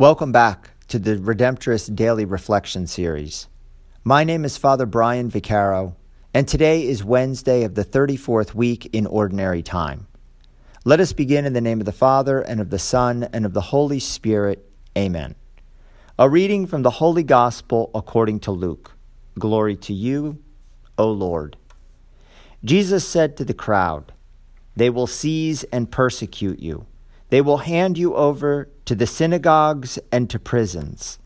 Welcome back to the Redemptorist Daily Reflection Series. My name is Father Brian Vaccaro, and today is Wednesday of the 34th week in Ordinary Time. Let us begin in the name of the Father, and of the Son, and of the Holy Spirit. Amen. A reading from the Holy Gospel according to Luke. Glory to you, O Lord. Jesus said to the crowd, They will seize and persecute you they will hand you over to the synagogues and to prisons,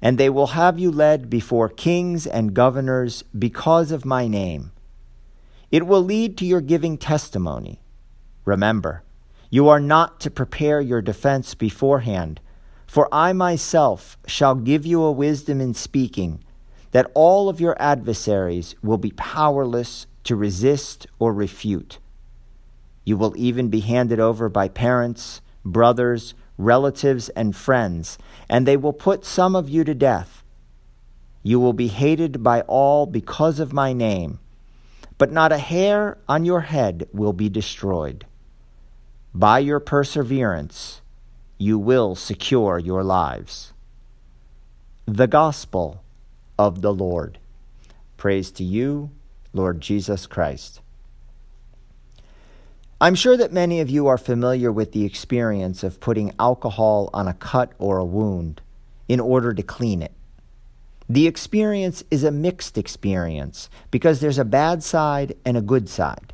and they will have you led before kings and governors because of my name. It will lead to your giving testimony. Remember, you are not to prepare your defense beforehand, for I myself shall give you a wisdom in speaking, that all of your adversaries will be powerless to resist or refute. You will even be handed over by parents, brothers, relatives, and friends, and they will put some of you to death. You will be hated by all because of my name, but not a hair on your head will be destroyed. By your perseverance, you will secure your lives. The Gospel of the Lord. Praise to you, Lord Jesus Christ. I'm sure that many of you are familiar with the experience of putting alcohol on a cut or a wound in order to clean it. The experience is a mixed experience because there's a bad side and a good side.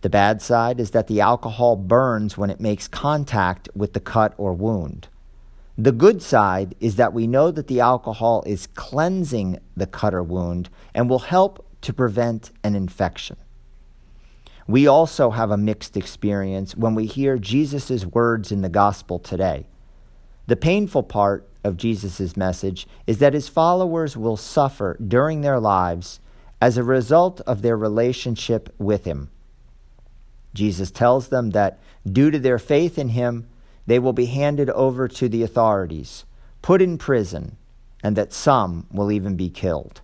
The bad side is that the alcohol burns when it makes contact with the cut or wound. The good side is that we know that the alcohol is cleansing the cut or wound and will help to prevent an infection. We also have a mixed experience when we hear Jesus' words in the gospel today. The painful part of Jesus' message is that his followers will suffer during their lives as a result of their relationship with him. Jesus tells them that due to their faith in him, they will be handed over to the authorities, put in prison, and that some will even be killed.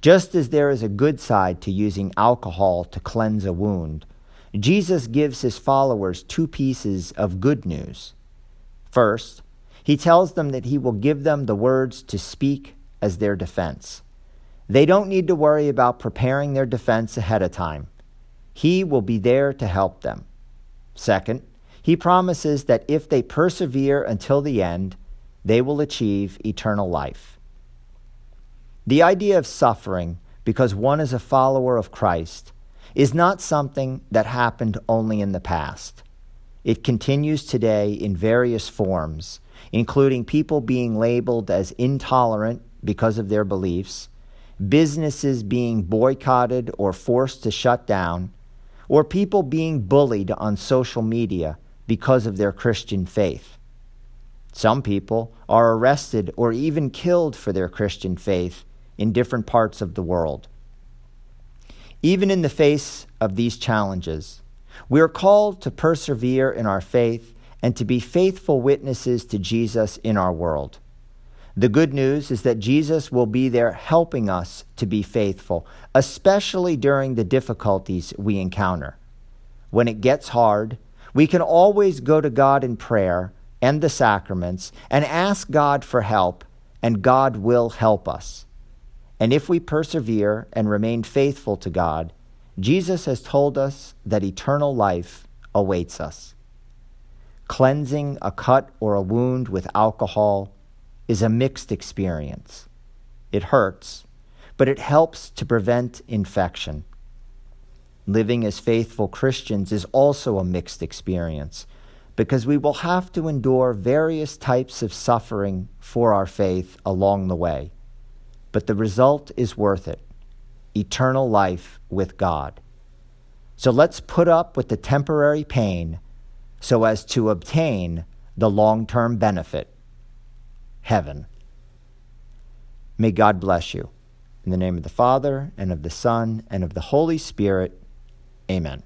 Just as there is a good side to using alcohol to cleanse a wound, Jesus gives his followers two pieces of good news. First, he tells them that he will give them the words to speak as their defense. They don't need to worry about preparing their defense ahead of time. He will be there to help them. Second, he promises that if they persevere until the end, they will achieve eternal life. The idea of suffering because one is a follower of Christ is not something that happened only in the past. It continues today in various forms, including people being labeled as intolerant because of their beliefs, businesses being boycotted or forced to shut down, or people being bullied on social media because of their Christian faith. Some people are arrested or even killed for their Christian faith in different parts of the world. Even in the face of these challenges, we are called to persevere in our faith and to be faithful witnesses to Jesus in our world. The good news is that Jesus will be there helping us to be faithful, especially during the difficulties we encounter. When it gets hard, we can always go to God in prayer and the sacraments and ask God for help, and God will help us. And if we persevere and remain faithful to God, Jesus has told us that eternal life awaits us. Cleansing a cut or a wound with alcohol is a mixed experience. It hurts, but it helps to prevent infection. Living as faithful Christians is also a mixed experience because we will have to endure various types of suffering for our faith along the way but the result is worth it eternal life with God. So let's put up with the temporary pain so as to obtain the long term benefit heaven. May God bless you. In the name of the Father, and of the Son, and of the Holy Spirit, amen.